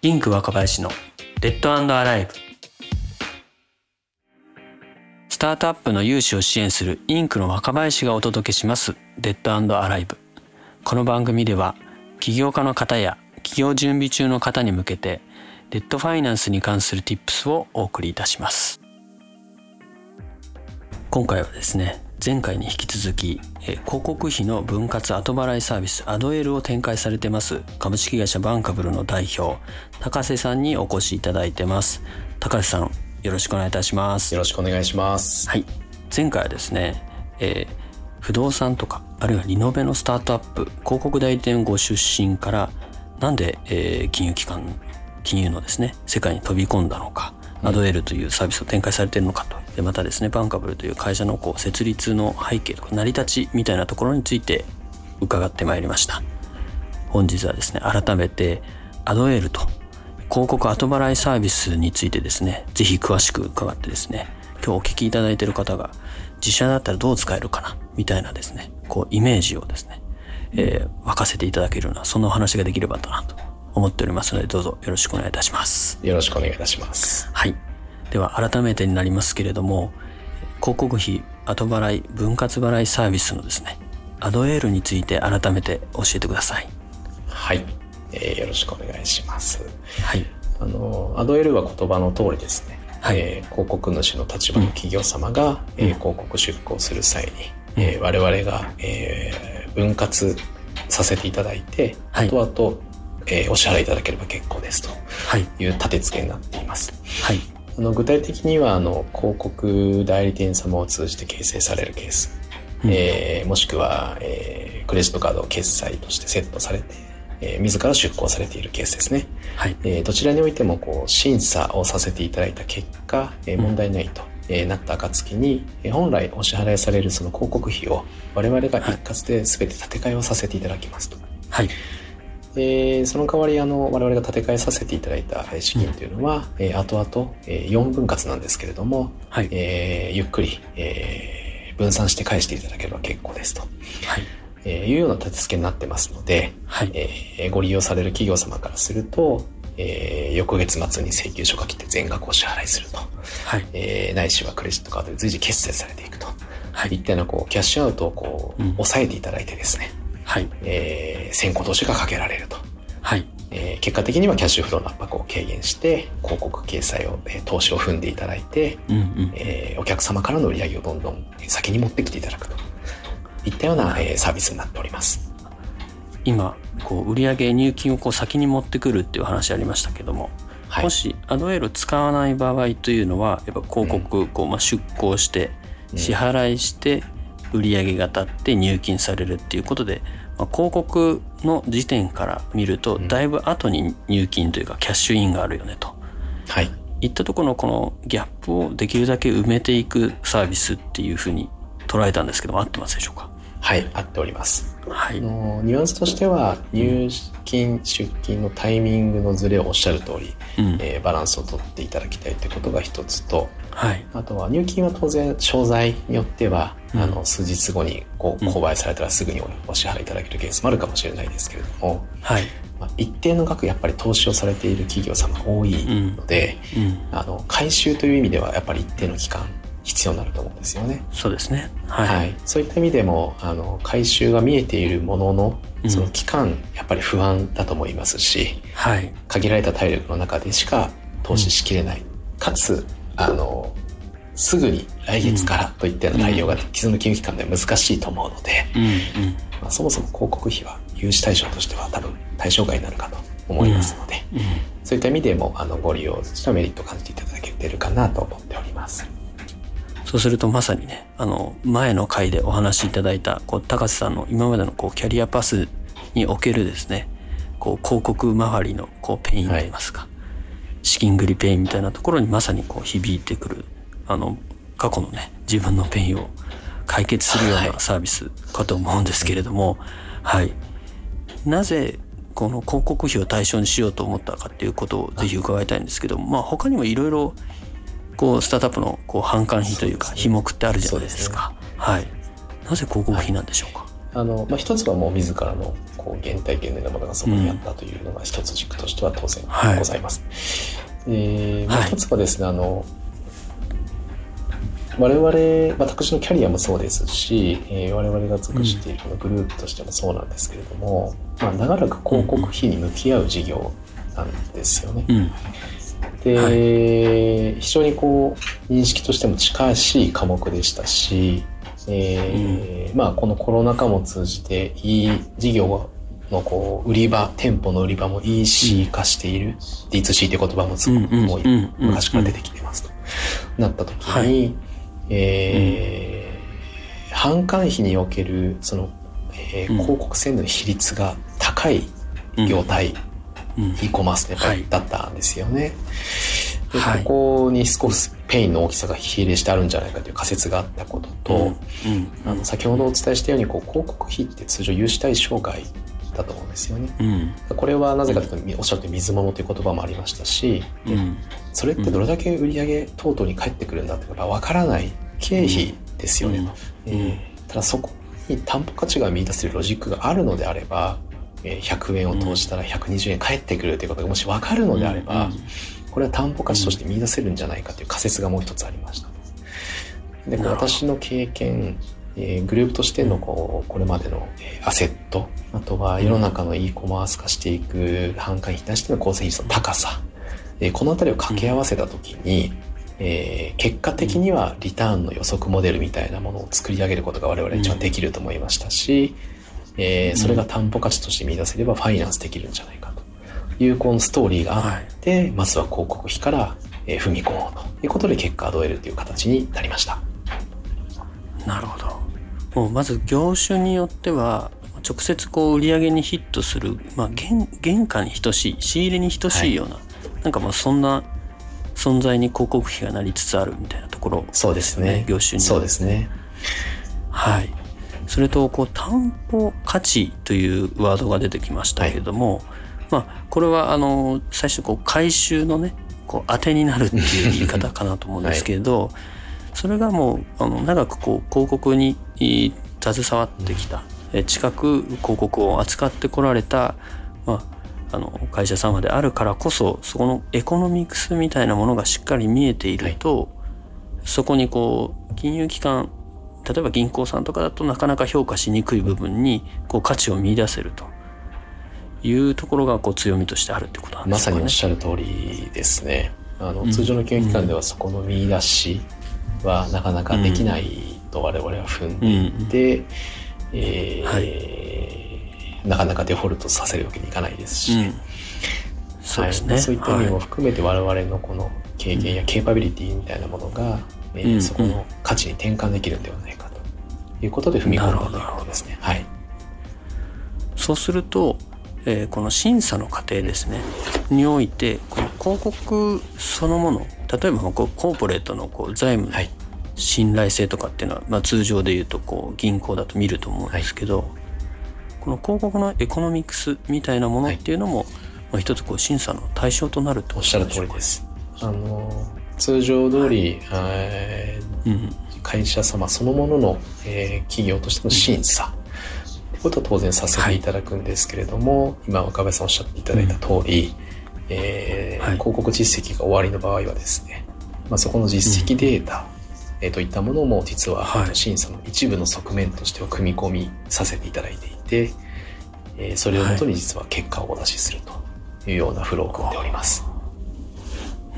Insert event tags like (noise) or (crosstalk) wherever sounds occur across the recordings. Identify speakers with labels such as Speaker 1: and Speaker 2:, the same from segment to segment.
Speaker 1: インク若林のデッドアライブスタートアップの融資を支援するインクの若林がお届けしますデッドアライブこの番組では起業家の方や起業準備中の方に向けてデッドファイナンスに関する Tips をお送りいたします。今回はですね前回に引き続き広告費の分割後払いサービスアドエルを展開されてます株式会社バンカブルの代表高瀬さんにお越しいただいてます。高瀬さんよろしくお願いいたします。
Speaker 2: よろしくお願いします。
Speaker 1: はい。前回はですね、えー、不動産とかあるいはリノベのスタートアップ広告代理店ご出身からなんで、えー、金融機関金融のですね世界に飛び込んだのかアドエルというサービスを展開されているのかと。でまたですねバンカブルという会社のこう設立の背景とか成り立ちみたいなところについて伺ってまいりました。本日はですね改めてアドエルと広告後払いサービスについてですね是非詳しく伺ってですね今日お聞きいただいている方が自社だったらどう使えるかなみたいなですねこうイメージをですね、えー、沸かせていただけるようなそんなお話ができればとなと思っておりますのでどうぞよろしくお願いいたします。
Speaker 2: よろしくお願いいたします。
Speaker 1: はい。では改めてになりますけれども広告費後払い分割払いサービスのですねアドエールについて改めて教えてください。
Speaker 2: はい、えー、よろしくお願いします。
Speaker 1: はい。
Speaker 2: あのアドエールは言葉の通りですね、はい、えー、広告主の立場の企業様が、うん、えー、広告出稿する際に、うん、えー、我々が、えー、分割させていただいて、はい、後々、えー、お支払いいただければ結構ですと。い。う立て付けになっています。
Speaker 1: はい。
Speaker 2: あの具体的にはあの広告代理店様を通じて形成されるケース、うん、えー、もしくは、えー、クレジットカードを決済としてセットされて、えー、自ら出向されているケースですね、
Speaker 1: はい。
Speaker 2: えー、どちらにおいてもこう審査をさせていただいた結果、えー、問題ないと、うん、えー、なった暁に、えー、本来お支払いされるその広告費を我々が一括で全て立て替えをさせていただきますと。
Speaker 1: はい
Speaker 2: でその代わりあの我々が建て替えさせていただいた資金というのは、うん、えー、後々、えー、4分割なんですけれども、
Speaker 1: はい、
Speaker 2: えー、ゆっくり、えー、分散して返していただければ結構ですと、
Speaker 1: はい。
Speaker 2: えー、いうような立て付けになってますので、
Speaker 1: はい。
Speaker 2: えー、ご利用される企業様からすると、えー、翌月末に請求書が来て全額お支払いすると、
Speaker 1: はい。
Speaker 2: えー、ないしはクレジットカードで随時決済されていくと、
Speaker 1: はい、
Speaker 2: 一体のこうキャッシュアウトをこう、うん、抑えていただいてですね、
Speaker 1: はい、
Speaker 2: えー、先行投資がかけられると。
Speaker 1: はい。
Speaker 2: えー、結果的にはキャッシュフローの圧迫を軽減して、広告掲載を、えー、投資を踏んでいただいて、
Speaker 1: うんうん、
Speaker 2: えー、お客様からの売り上げをどんどん先に持ってきていただくといったような、えー、サービスになっております。
Speaker 1: 今、こう売上入金をこう先に持ってくるっていう話ありましたけども、はい、もしアドエル使わない場合というのはやっぱ広告、こうまあ、出向して支払いして売上が立って入金されるっていうことでまあ、広告の時点から見ると、だいぶ後に入金というかキャッシュインがあるよねと。
Speaker 2: はい。
Speaker 1: いったところのこのギャップをできるだけ埋めていくサービスっていうふうに捉えたんですけども合ってますでしょうか？
Speaker 2: はい、合っております。
Speaker 1: はい、
Speaker 2: のニュアンスとしては入金出金のタイミングのズレをおっしゃる通り、うん、えー、バランスをとっていただきたいということが一つと、
Speaker 1: はい、
Speaker 2: あとは入金は当然商材によっては、うん、あの数日後にこう購買されたらすぐにお支払いいただけるケースもあるかもしれないですけれども、
Speaker 1: はい。
Speaker 2: まあ、一定の額やっぱり投資をされている企業様多いので、
Speaker 1: うん、
Speaker 2: あの回収という意味ではやっぱり一定の期間必要になると思うんですよね。
Speaker 1: そうですね。はい。
Speaker 2: はい、そういった意味でも、あの、回収が見えているものの、その期間、うん、やっぱり不安だと思いますし、
Speaker 1: はい。
Speaker 2: 限られた体力の中でしか投資しきれない。うん、かつ、あの、すぐに来月からといったような対応が既存の金融機関では難しいと思うので、まあ、そもそも広告費は融資対象としては多分対象外になるかと思いますので、そういった意味でもあのご利用としてはメリットを感じていただけてるかなと思っております。
Speaker 1: そうするとまさにね、あの、前の回でお話しいただいた、こう、高瀬さんの今までのこう、キャリアパスにおけるですね、こう、広告周りのこう、 pain といいますか、はい、資金繰り pain みたいなところにまさにこう、響いてくる、あの、過去のね、自分の pain を解決するようなサービスかと思うんですけれども、はい。なぜ、この広告費を対象にしようと思ったかっていうことをぜひ伺いたいんですけど、まあ他にもいろいろこうスタートアップのこう販管費というか費目ってあるじゃないですか。すね、はい。なぜ広告費なんでしょうか？
Speaker 2: あのまあ、一つはもう自らの広こう原体験のようなものがそこにあったというのが一つ軸としては当然ございます。はい、えー、もう一つはですね、あの我々私のキャリアもそうですし、えー、我々が属しているこのグループとしてもそうなんですけれども、うん、まあ、長らく広告費に向き合う事業なんですよね。うん、で、はい、非常にこう認識としても近しい科目でしたし、えー、うん、まあ、このコロナ禍も通じていい事業のこう売り場店舗の売り場も EC 化している、D2C って言葉もすごくもう昔から出てきてますと。なった時に、はいえー、販管費におけるその、えー、広告宣伝の比率が高い業態、うん、e コマースだったんですよね。でここに少し pain の大きさが比例してあるんじゃないかという仮説があったことと、あの先ほどお伝えしたようにこう広告費って通常融資対象外だと思うんですよね。うん、これはなぜかというとおっしゃると水物という言葉もありましたし、うん、それってどれだけ売上等々に返ってくるんだっていうのが分からない経費ですよねと。えー、ただそこに担保価値が見出せるロジックがあるのであれば、えー、100円を投じたら120円返ってくるということがもし分かるのであれば、これは担保価値として見出せるんじゃないかという仮説がもう一つありました。で私の経験えー、グループとしてのこうこれまでのアセットあとは世の中の e コマース化していく販管費に対しての構成比率の高さ、えー、この辺りを掛け合わせた時に、えー、結果的にはリターンの予測モデルみたいなものを作り上げることが我々一番できると思いましたし、えー、それが担保価値として見出せればファイナンスできるんじゃないかというこのストーリーがあって、はい、まずは広告費から踏み込もうということで結果アドエルという形になりました。
Speaker 1: なるほど。もうまず業種によっては直接こう売り上げにヒットする、まあ、原原価に等しい仕入れに等しいような、はい、なんかまあそんな存在に広告費がなりつつあるみたいなところ、ね、
Speaker 2: そうですね。
Speaker 1: 業種に
Speaker 2: そうですね。
Speaker 1: はいそれとこう担保価値というワードが出てきましたけれども、はい、まあこれはあの最初こう回収のねこう当てになるっていう言い方かなと思うんですけれど、はい。それがもうあの長くこう広告に携わってきた、うん、近く広告を扱ってこられた、まあ、あの会社様であるからこそそこのエコノミクスみたいなものがしっかり見えていると、はい、そこにこう金融機関例えば銀行さんとかだとなかなか評価しにくい部分にこう価値を見出せると。いうところがこう強みとしてあるってことなんです
Speaker 2: かね。まさにおっしゃる通りですね。あの通常の金融機関ではそこの見出し、うんはなかなかできないと我々は踏んでいて、えなかなかデフォルトさせるわけにいかないですし、うん、そうですね、はい、そういった意味も含めて我々のこの経験やケーパビリティみたいなものが、えー、そこの価値に転換できるんではないかということで踏み込んだということですね。はい、
Speaker 1: そうすると、えー、この審査の過程ですね。においてこの広告そのもの例えばこうコーポレートのこう財務の信頼性とかっていうのは、まあ、通常でいうとこう銀行だと見ると思うんですけど、はい、この広告のエコノミクスみたいなものっていうのも、はい、まあ、一つこう審査の対象となると
Speaker 2: おっしゃる通りです。あの通常通り、はい。会社様そのものの、えー、企業としての審査、うん、ってことは当然させていただくんですけれども、今岡部さんおっしゃっていただいた通り、うん。えー、はい、広告実績が終わりの場合はですね、まあ、そこの実績データ、うん、えー、といったものも実は、審査の一部の側面としては組み込みさせていただいていて、えー、それをもとに実は結果をお出しするというようなフローを組んでおります。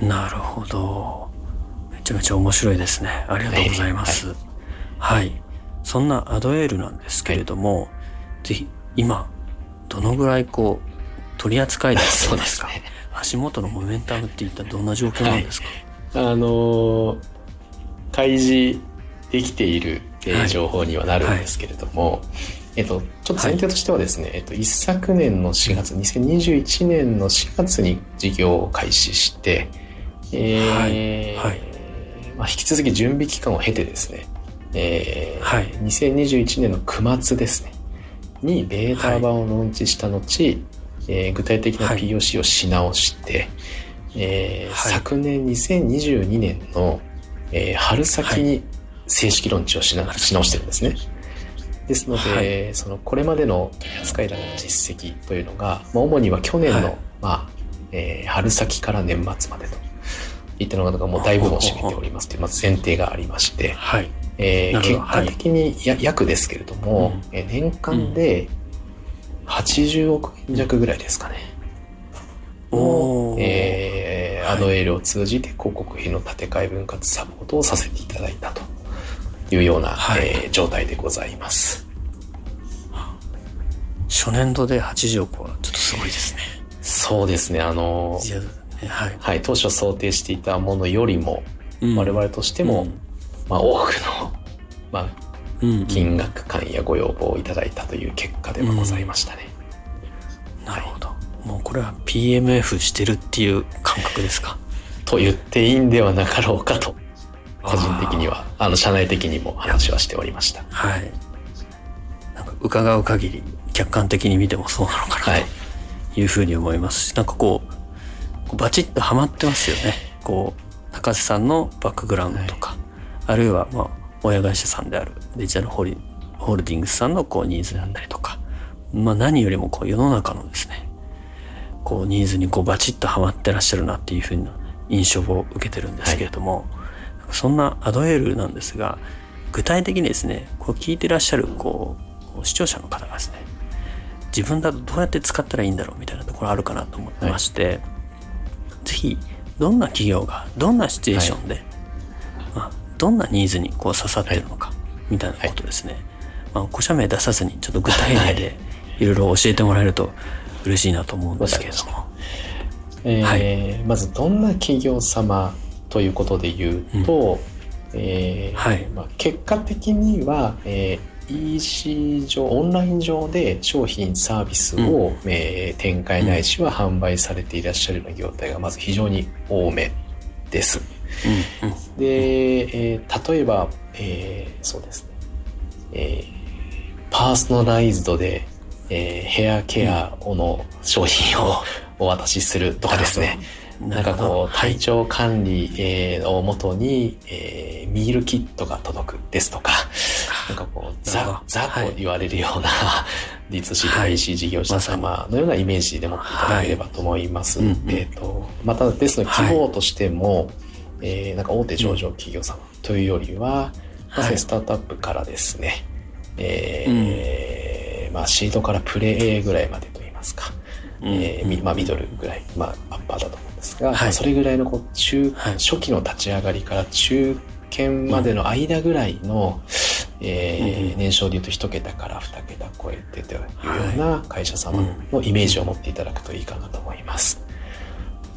Speaker 1: なるほど。めちゃめちゃ面白いですね。ありがとうございます。はい、はい、そんなアドエールなんですけれども、はい、ぜひ今どのぐらいこう取り扱いだそうですか。ね、足元のモメンタムっていったらどんな状況なんですか、
Speaker 2: はい、あの開示できている、えー、情報にはなるんですけれども、はい、えっと、ちょっと前提としてはですね、はい、えっと、一昨年の4月、2021年の4月に事業を開始して、えー、はい、まあ、引き続き準備期間を経てですね、えー、はい、2021年の9月ですね、にベータ版をローンチした後、えー、具体的な POC をし直して、はい、えーはい、昨年2022年の、えー、春先に正式ローンチをしな、し直してるんですね。ですので、はい、そのこれまでの取扱い高の実績というのが、まあ、主には去年の、はい、まあえー、春先から年末までといったのがもう大部分を占めておりますというまず前提がありまして、はい。えー、結果的にや、約ですけれども、うん、え年間で80億円弱ぐらいですかね。を、えー、アドエルを通じて広告費の建て替え分割サポートをさせていただいたというような、はい、えー、状態でございます。
Speaker 1: 初年度で80億はちょっとすごいですね。
Speaker 2: そうですね、あの、はい、はい、当初想定していたものよりも、うん、我々としても、うん、まあ、多くの、まあ、金額感やご要望をいただいたという結果ではございましたね。
Speaker 1: うん、なるほど。もうこれは PMF してるっていう感覚ですか？(laughs)
Speaker 2: と言っていいんではなかろうかと、個人的には、あの、社内的にも話はしておりました。
Speaker 1: はい。なんか伺う限り、客観的に見てもそうなのかなとい。うふうに思いますし、はい、なんかこう、バチッとはまってますよね。こう、高瀬さんのバックグラウンドとか、はい、あるいは、まあ、親会社さんであるデジタルホーホールディングスさんのこうニーズであったりとか、まあ何よりもこう世の中のですね、こうニーズにこうバチッとはまってらっしゃるなっていうふうな印象を受けてるんですけれども、はい、そんなアドエールなんですが、具体的にですね、こう聞いてらっしゃるこう視聴者の方がですね、自分だとどうやって使ったらいいんだろうみたいなところあるかなと思ってまして、はい、ぜひどんな企業がどんなシチュエーションで、はい、まあ、どんなニーズにこう刺さってるのか、みたいなことですね。まあ、個社名出さずにちょっと具体例でい。ろいろ教えてもらえると嬉しいなと思うんですけれども。
Speaker 2: えーはい、まずどんな企業様ということで言うと、うん、えー、はい。まあ、結果的には、えー、EC 上オンライン上で商品サービスを、うん、えー、展開ないしは販売されていらっしゃるような業態がまず非常に多めです。うんうん、で、えー、例えば、えー、そうですね、えー、パーソナライズドで、えー、ヘアケアの商品をお渡しするとかですね。なんかこう、体調管理、えー、をもとに、えー、ミールキットが届くですとか、なんかこう、ザ、ザと言われるような、(laughs) はい、D2C とか EC 事業者様のようなイメージで持っていただければと思います。はい、えっ、ー、と、またですので、規模としても、はい、えー、なんか大手上場企業様というよりは、まさにスタートアップからですね、えー、うん、まあ、シードからプレ A ぐらいまでといいますか、うん、えー、まあ、ミドルぐらい、まあ、アッパーだと思うんですが、はい、それぐらいのこう中、はい、初期の立ち上がりから中堅までの間ぐらいの、うん、えー、年商でいうと1桁から2桁超えてというような会社様のイメージを持っていただくといいかなと思います。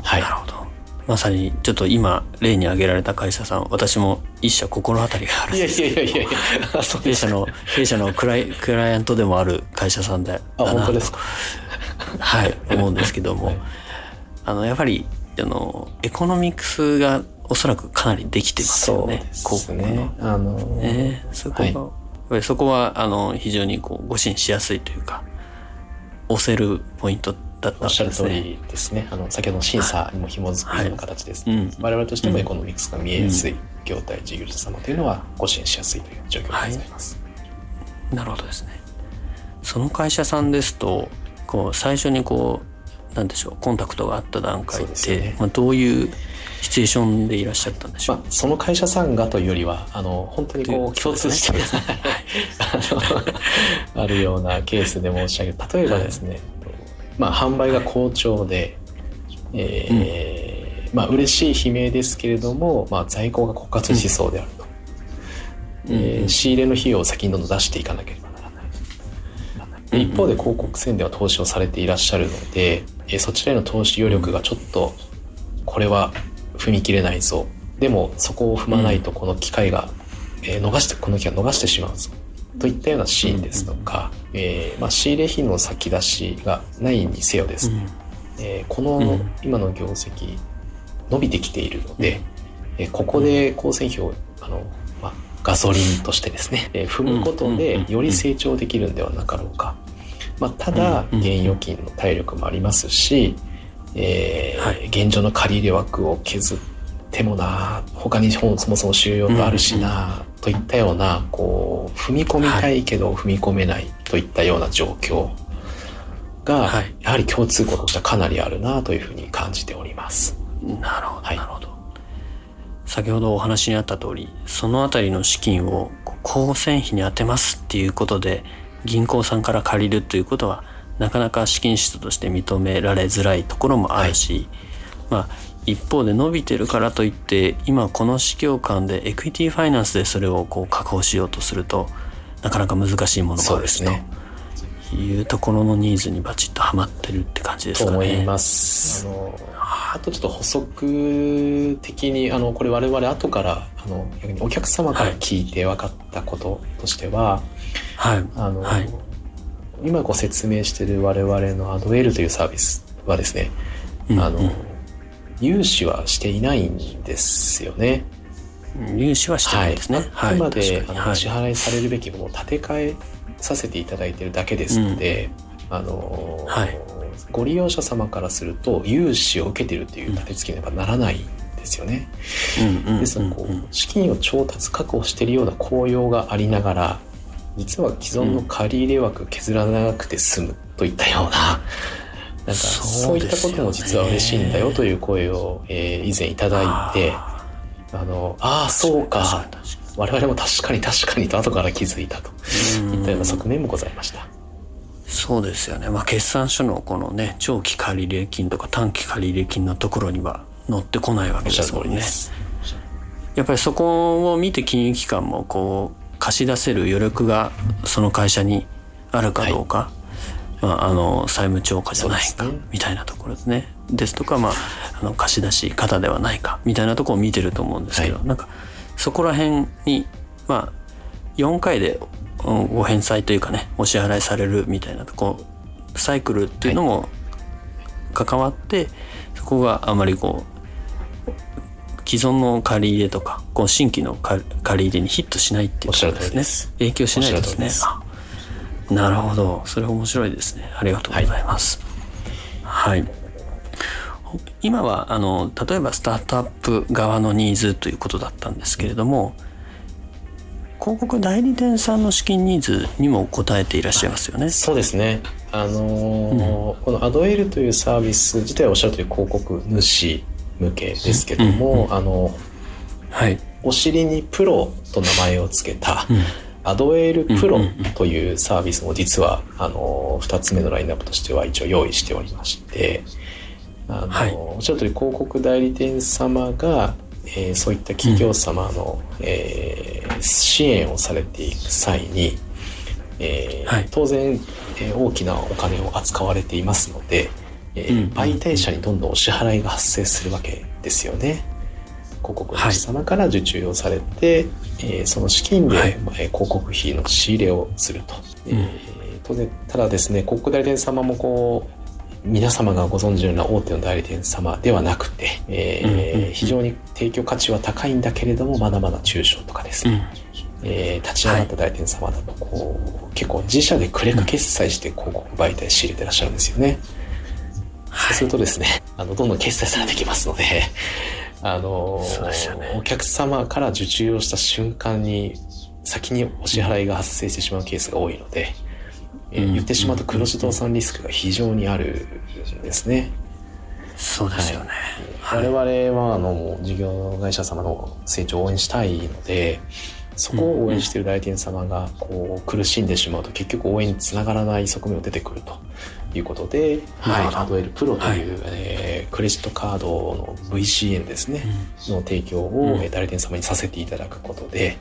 Speaker 1: はい。なるほど。まさにちょっと今例に挙げられた会社さん私も一社心当たりがあるんですいやいやいやいや (laughs) 弊社の弊社のクライクライアントでもある会社さんで
Speaker 2: あ本当ですか？
Speaker 1: はい思うんですけども、はい、あのやっぱりあの economics がおそらくかなりできてますよね
Speaker 2: 広告の。あのー、
Speaker 1: ね、そこが、はい、そこはあの非常にこうご支援しやすいというか押せるポイント
Speaker 2: だったんですね。おっしゃる通りですね。あの、先ほどの審査にも紐づくような形です、はいうん、我々としても economics が見えやすい業態、事業者様というのはご支援しやすいという状況でございます。
Speaker 1: はい、なるほどですね。その会社さんですと、こう、最初にこう、なんでしょう、コンタクトがあった段階で、ね、まあ、どういうシチュエーションでいらっしゃったんでしょう、ま
Speaker 2: あ、その会社さんがというよりはあの本当にこう共通して、(laughs) ね、(laughs) あるようなケースで申し上げる。例えばですね、はいまあ、販売が好調で、えー、うん、まあ嬉しい悲鳴ですけれども、まあ、在庫が枯渇しそうであると、うん、えー、仕入れの費用を先にどんどん出していかなければならない、うん、一方で広告宣伝は投資をされていらっしゃるので、えー、そちらへの投資余力がちょっとこれは踏み切れないぞ。でもそこを踏まないとこの機会が、えー、逃してこの機会逃してしまうぞといったようなシーンですとか、うん、えー、まあ、仕入れ品の先出しがないにせよです。ね、うん、えー、この今の業績伸びてきているので、うん、えー、ここで構成費をあの、まあ、ガソリンとしてですね、えー、踏むことでより成長できるんではなかろうか、まあ、ただ現預金の体力もありますし、え現状の借り入れ枠を削ってもな他にそもそも収容があるしな、といったようなこう踏み込みたいけど踏み込めないといったような状況が、はい、やはり共通項としてはかなりあるなというふうに感じております。
Speaker 1: なるほど、なるほど。先ほどお話にあった通りその辺りの資金を広宣費に充てますっていうことで銀行さんから借りるということはなかなか資金使途として認められづらいところもあるし、はい、まあ一方で伸びてるからといって今この市況感でエクイティファイナンスでそれをこう確保しようとするとなかなか難しいものがあるし、ね、と。いうところのニーズにバチッとはまってるって感じですかね。と
Speaker 2: 思います。あのあとちょっと補足的にあのこれ我々後からあの逆にお客様から聞いて分かったこととしては、はい、あの、はい、今ご説明している我々のアドエルというサービスはですね、うんうん、あの融資はしていないんですよね。
Speaker 1: 融資はしてないですね。
Speaker 2: はい。あくまで、あのお支払いされるべきものを立て替えさせていただいているだけですので、うん、あの、はい、ご利用者様からすると融資を受けているという立て付けにはならないんですよね。ですのでこう資金を調達確保しているような効用がありながら実は既存の借入枠削らなくて済むといったようななんかそういったことも実は嬉しいんだよという声を、えー、以前いただいてあのああそうか。我々も確かに確かにと後から気づいたと。いったような側面もございました。
Speaker 1: そうですよね、まあ、決算書のこのね長期借入金とか短期借入金のところには載ってこないわけですもんね。やっぱりそこを見て金融機関もこう貸し出せる余力がその会社にあるかどうか、はい、まあ、あの債務超過じゃないか、みたいなところですね。ですとか、まあ、あの貸し出し方ではないかみたいなところを見てると思うんですけど、はい、なんかそこら辺にまあ4回でご返済というかねお支払いされるみたいなこうサイクルっていうのも関わって、はい、そこがあまりこう既存の借り入れとかこう新規の借り入れにヒットしないっていうことですね。影響しないですねなるほど。それ面白いですね。ありがとうございます、はい、はい、今はあの例えばスタートアップ側のニーズということだったんですけれども、広告代理店さんの資金ニーズにも応えていらっしゃいますよね。
Speaker 2: そうですね。あのーうん、このアドエルというサービス自体はおっしゃるとおり広告主向けですけども、うん、あの、はい、お尻にプロと名前を付けた、うん、アドエルプロというサービスも実は、あの2つ目のラインナップとしては一応用意しておりましてあの、はい、おっしゃる通り広告代理店様がえー、そういった企業様の、うん、えー、支援をされていく際に、えー、はい、当然、えー、大きなお金を扱われていますので、えー、うん、媒体者にどんどんお支払いが発生するわけですよね。広告主様から受注をされて、はい、えー、その資金で、はい、広告費の仕入れをすると。うん、えー、当然ただですね広告代理店様もこう皆様がご存知のような大手の代理店様ではなくて、えー、非常に提供価値は高いんだけれどもまだまだ中小とかですね、うん、えー、立ち上がった代理店様だとこう結構自社でクレカ決済して広告媒体仕入れてらっしゃるんですよね。そうするとですね、あのどんどん決済されてきますので、あの、ね、お客様から受注をした瞬間に先にお支払いが発生してしまうケースが多いので、えー、言ってしまうと黒字倒産リスクが非常にあるんですね。
Speaker 1: そうですよね。
Speaker 2: はい、我々はあの事業会社様の成長を応援したいので、そこを応援している代理店様がこう苦しんでしまうと結局応援につながらない側面が出てくるということで、はい、アドエルプロという、はい、えー、クレジットカードの VCN ですね、うん、の提供を代理店様にさせていただくことで、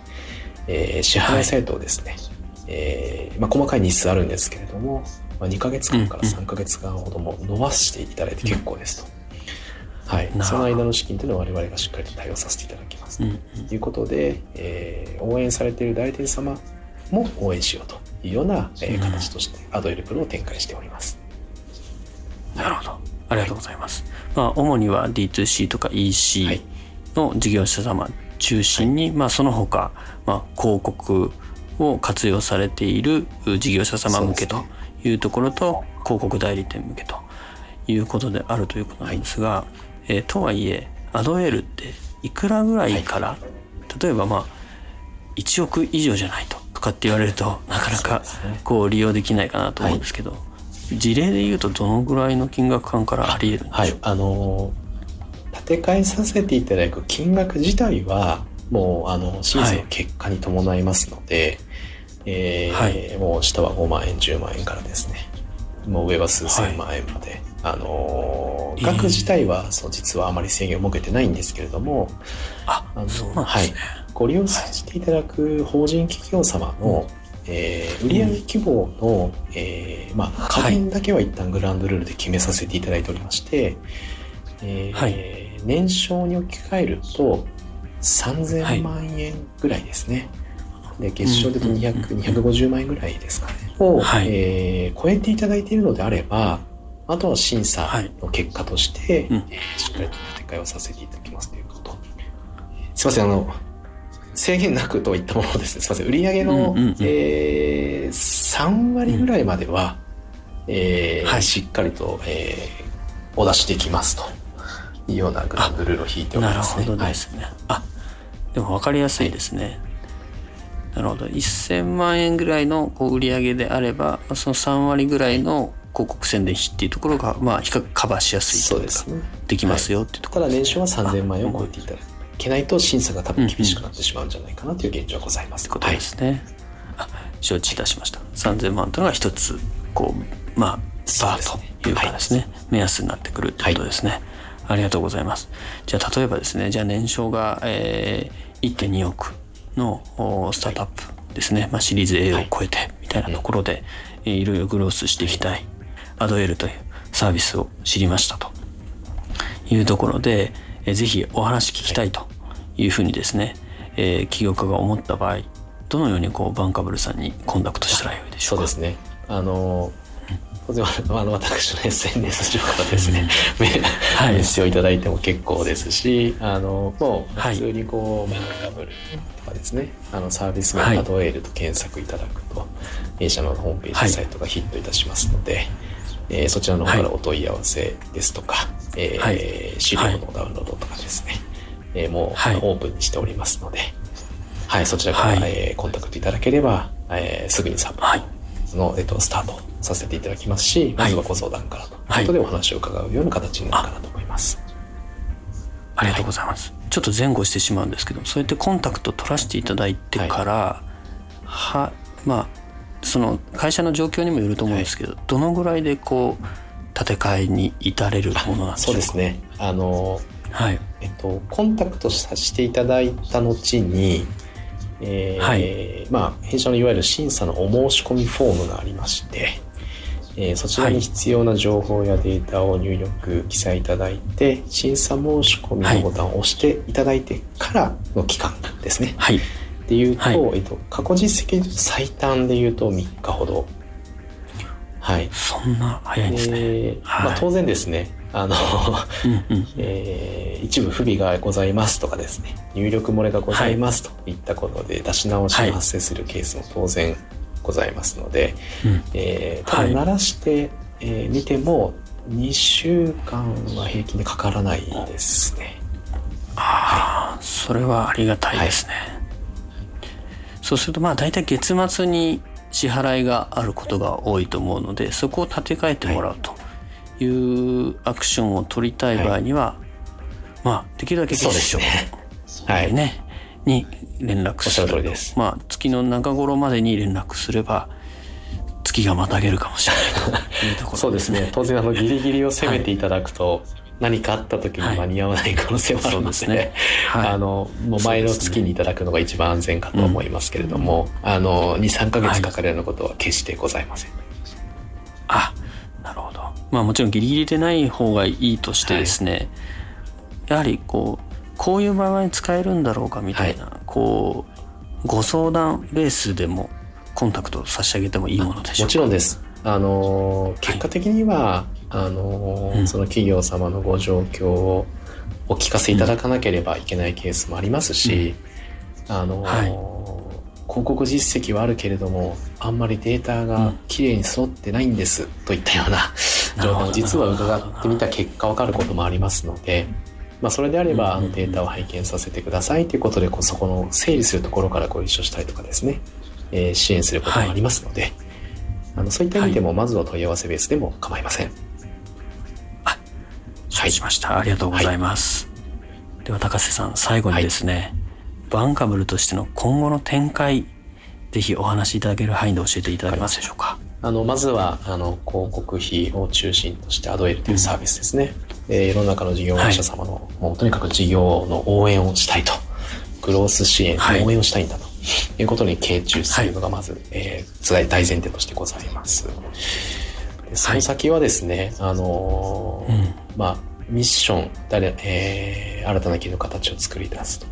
Speaker 2: えー、支払いサイトをですね、えー、まあ、細かい日数あるんですけれども、まあ、2ヶ月間から3ヶ月間ほども伸ばしていただいて結構ですと。はい、その間の資金というのは我々がしっかりと対応させていただきますと。いうことで、えー、応援されている代理店様も応援しようというような、えー、形としてアドエルプロを展開しております。
Speaker 1: なるほど。ありがとうございます。まあ、主には D2C とか EC の事業者様中心に、はい、まあ、その他、まあ、広告を活用されている事業者様向けというところと、広告代理店向けということであるということなんですが、はい、えー、とはいえアドエールっていくらぐらいから、はい、例えばまあ1億以上じゃないととかって言われるとなかなかこう利用できないかなと思うんですけど、はい、事例で言うとどのぐらいの金額感からありえるんでしょう？はい
Speaker 2: あの建て替えさせていただく金額自体はもうあの審査の結果に伴いますので、はい、えーはい、もう下は5万円10万円からですね。もう上は数千万円まで、はい、あの額自体はそう実はあまり制限を設けてないんですけれども、
Speaker 1: ああのそうなんですね、はい。
Speaker 2: ご利用していただく法人企業様の、えー、売上規模の、えー、まあ、加減だけは一旦グランドルールで決めさせていただいておりまして、えー、はい、年商に置き換えると3000万円ぐらいですね。で月賞でと200、250万円ぐらいですかね。を、はい、えー、超えていただいているのであれば、あとは審査の結果として、はい、えー、しっかりと建て替えをさせていただきますということ。すいません、あの、制限なくといったものですね。すみません。売上の、うんうんうん、えー、3割ぐらいまでは、うん、えーはい、しっかりと、えー、お出しできますというようなグルールを引いております
Speaker 1: ね。なるほどですね。はい、あ、でも分かりやすいですね。はい、なるほど。1000万円ぐらいのこう売上であれば、その3割ぐらいの広告宣伝費っていうところが、まあ、比較カバーしやすいというか、でね、できますよっていうところ、
Speaker 2: ただ年商は3000万円を超えていただく。けないと審査が多分厳しくなってしまうんじゃないかなという現状はございます。
Speaker 1: ということですね。はい、承知いたしました。3000万というのが一つこうまあバーというかですね、はい、目安になってくるということですね。はい、ありがとうございます。じゃあ例えばですね、じゃあ年商が、えー、1.2億のスタートアップですね、まあ、シリーズ A を超えてみたいなところで、はい、いろいろグロースしていきたい、アドエルというサービスを知りましたというところで、えぜひお話聞きたいというふうにですね、えー、起業家が思った場合どのようにこうバンカブルさんにコンタクトしたらよいでしょう
Speaker 2: か？そうですね。あの当然あの私の SNS 上からですね、はい、メッセをいただいても結構ですしあのもう普通にこう、バンカブルとかですねあのサービス名アドエールと検索いただくと弊社のホームページサイトがヒットいたしますので、はい、えー、そちらの方からお問い合わせですとか、えー、はい、資料のダウンロードとかですね、えー、もう、オープンにしておりますので、はい、そちらから、はい、えー、コンタクトいただければ、えー、すぐにサポートの、えっと、スタートさせていただきますし、まずはご相談からとい。うことでお話を伺うような形になるかなと思います。
Speaker 1: ありがとうございます。ちょっと前後してしまうんですけど、そうやってコンタクト取らせていただいてから、はい、はまあその会社の状況にもよると思うんですけど、はい、どのぐらいでこう建て替えに至れるものなんでしょうか？そうですね。
Speaker 2: あのはいえっと、コンタクトさせていただいた後に、えー、はい、まあ、弊社のいわゆる審査のお申し込みフォームがありまして、えー、そちらに必要な情報やデータを入力、記載いただいて、審査申し込みのボタンを押していただいてからの期間ですね。はい。でいうと、はい、えっと、過去実績で最短でいうと3日ほど。
Speaker 1: はい。そんな早いんですね。えー、
Speaker 2: まあ、当然ですね、あのえー、一部不備がございますとかですね入力漏れがございますといったことで出し直しが発生するケースも当然ございますので、はい、えー、ただ鳴らしてみ、えー、ても2週間は平均でかからないですね。
Speaker 1: ああ、はい、それはありがたいですね。はい、そうするとまあ大体月末に支払いがあることが多いと思うのでそこを立て替えてもらうと。いうアクションを取りたい場合には、はい、まあできるだけ月初はい。ね、に連絡すると。まあ月の中頃までに連絡すれば月がまたげるかもしれないというところ、
Speaker 2: ね、(laughs) そうですね。当然あのギリギリを攻めていただくと、はい。何かあった時に間に合わない可能性もあるので,、ね。はい、あのもう前の月にいただくのが一番安全かと思いますけれども、うん、あの23か月かかるようなことは決してございません。
Speaker 1: まあもちろんギリギリでない方がいいとしてですね、はい、やはりこうこういう場合に使えるんだろうかみたいな、はい、こうご相談ベースでもコンタクト差し上げてもいいものでしょうか？
Speaker 2: もちろんです。あの結果的には、はい、あの、うん、その企業様のご状況をお聞かせいただかなければいけないケースもありますし、うん、あの、はい。広告実績はあるけれどもあんまりデータがきれいに揃ってないんです、といったような情報を実は伺ってみた結果分かることもありますので、まあ、それであればあのデータを拝見させてくださいということでこうそこの整理するところからご一緒したりとかですね、えー、支援することもありますので、はい、あのそういった意味でもまずは問い合わせベースでも構いません。
Speaker 1: あ承知しました、ありがとうございます。はい、では高瀬さん最後にですね、バンカブルとしての今後の展開ぜひお話しいただける範囲で教えていただけますでしょうか？
Speaker 2: あのまずはあの広告費を中心としてアドエルというサービスですね、うん、えー、世の中の事業会社様の、はい、もうとにかく事業の応援をしたいと。グロース支援の応援をしたいんだと、い、うことに傾注するのがまず、はい、えー、大前提としてございます。でその先はですね、はい、あのーうん、まあミッション誰、えー、新たな企業の形を作り出すと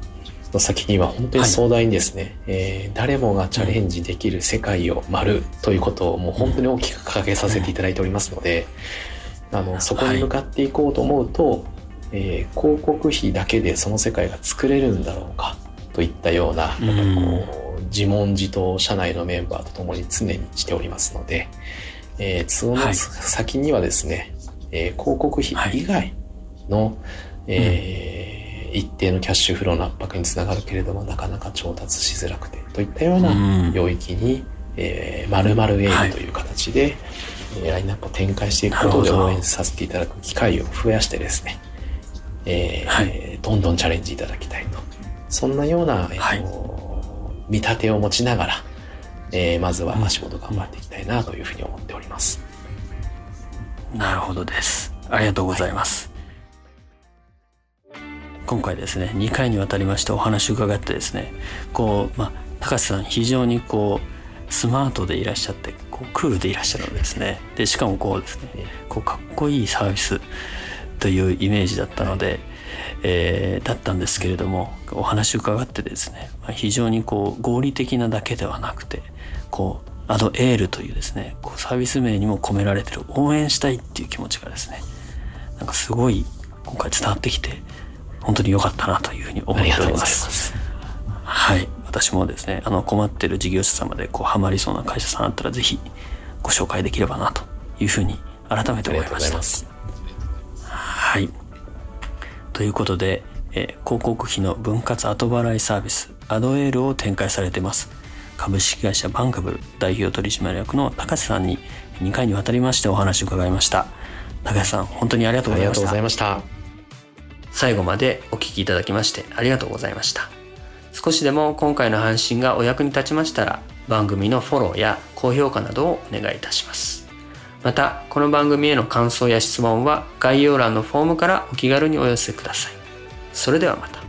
Speaker 2: の先には本当に壮大にですね、はい、えー、誰もがチャレンジできる世界を丸ということをもう本当に大きく掲げさせていただいておりますので、あのそこに向かっていこうと思うと、はい、えー、広告費だけでその世界が作れるんだろうかといったようななんかこう自問自答を社内のメンバーと共に常にしておりますので、えー、その先にはですね、えー、広告費以外の、はい、えー一定のキャッシュフローの圧迫につながるけれどもなかなか調達しづらくてといったような領域に、えー、〇〇エールという形で、はい、ラインナップを展開していくことで応援させていただく機会を増やしてですね、えー、はい、どんどんチャレンジいただきたいと。そんなような、えーと、見立てを持ちながら、えー、まずは足元頑張っていきたいなというふうに思っております。
Speaker 1: なるほどです。ありがとうございます。今回ですね2回にわたりましてお話を伺ってですねこう、まあ、高瀬さん非常にこうスマートでいらっしゃってこうクールでいらっしゃるのですね。でしかもこうですねこうかっこいいサービスというイメージだったので、えー、だったんですけれどもお話を伺ってですね、まあ、非常にこう合理的なだけではなくてこうアドエールというですねこうサービス名にも込められてる応援したいっていう気持ちがですねなんかすごい今回伝わってきて本当に良かったなというふうに思っております。はい。私もですね、あの困ってる事業者様でこうハマりそうな会社さんあったらぜひご紹介できればなというふうに改めて思いました。はい。ということで、えー、広告費の分割後払いサービスアドエールを展開されています株式会社バンカブル代表取締役の高瀬さんに2回にわたりましてお話を伺いました高瀬さん本当にありがとうございましたありがとうございました最後までお聴きいただきましてありがとうございました。少しでも今回の配信がお役に立ちましたら番組のフォローや高評価などをお願いいたします。またこの番組への感想や質問は概要欄のフォームからお気軽にお寄せください。それではまた。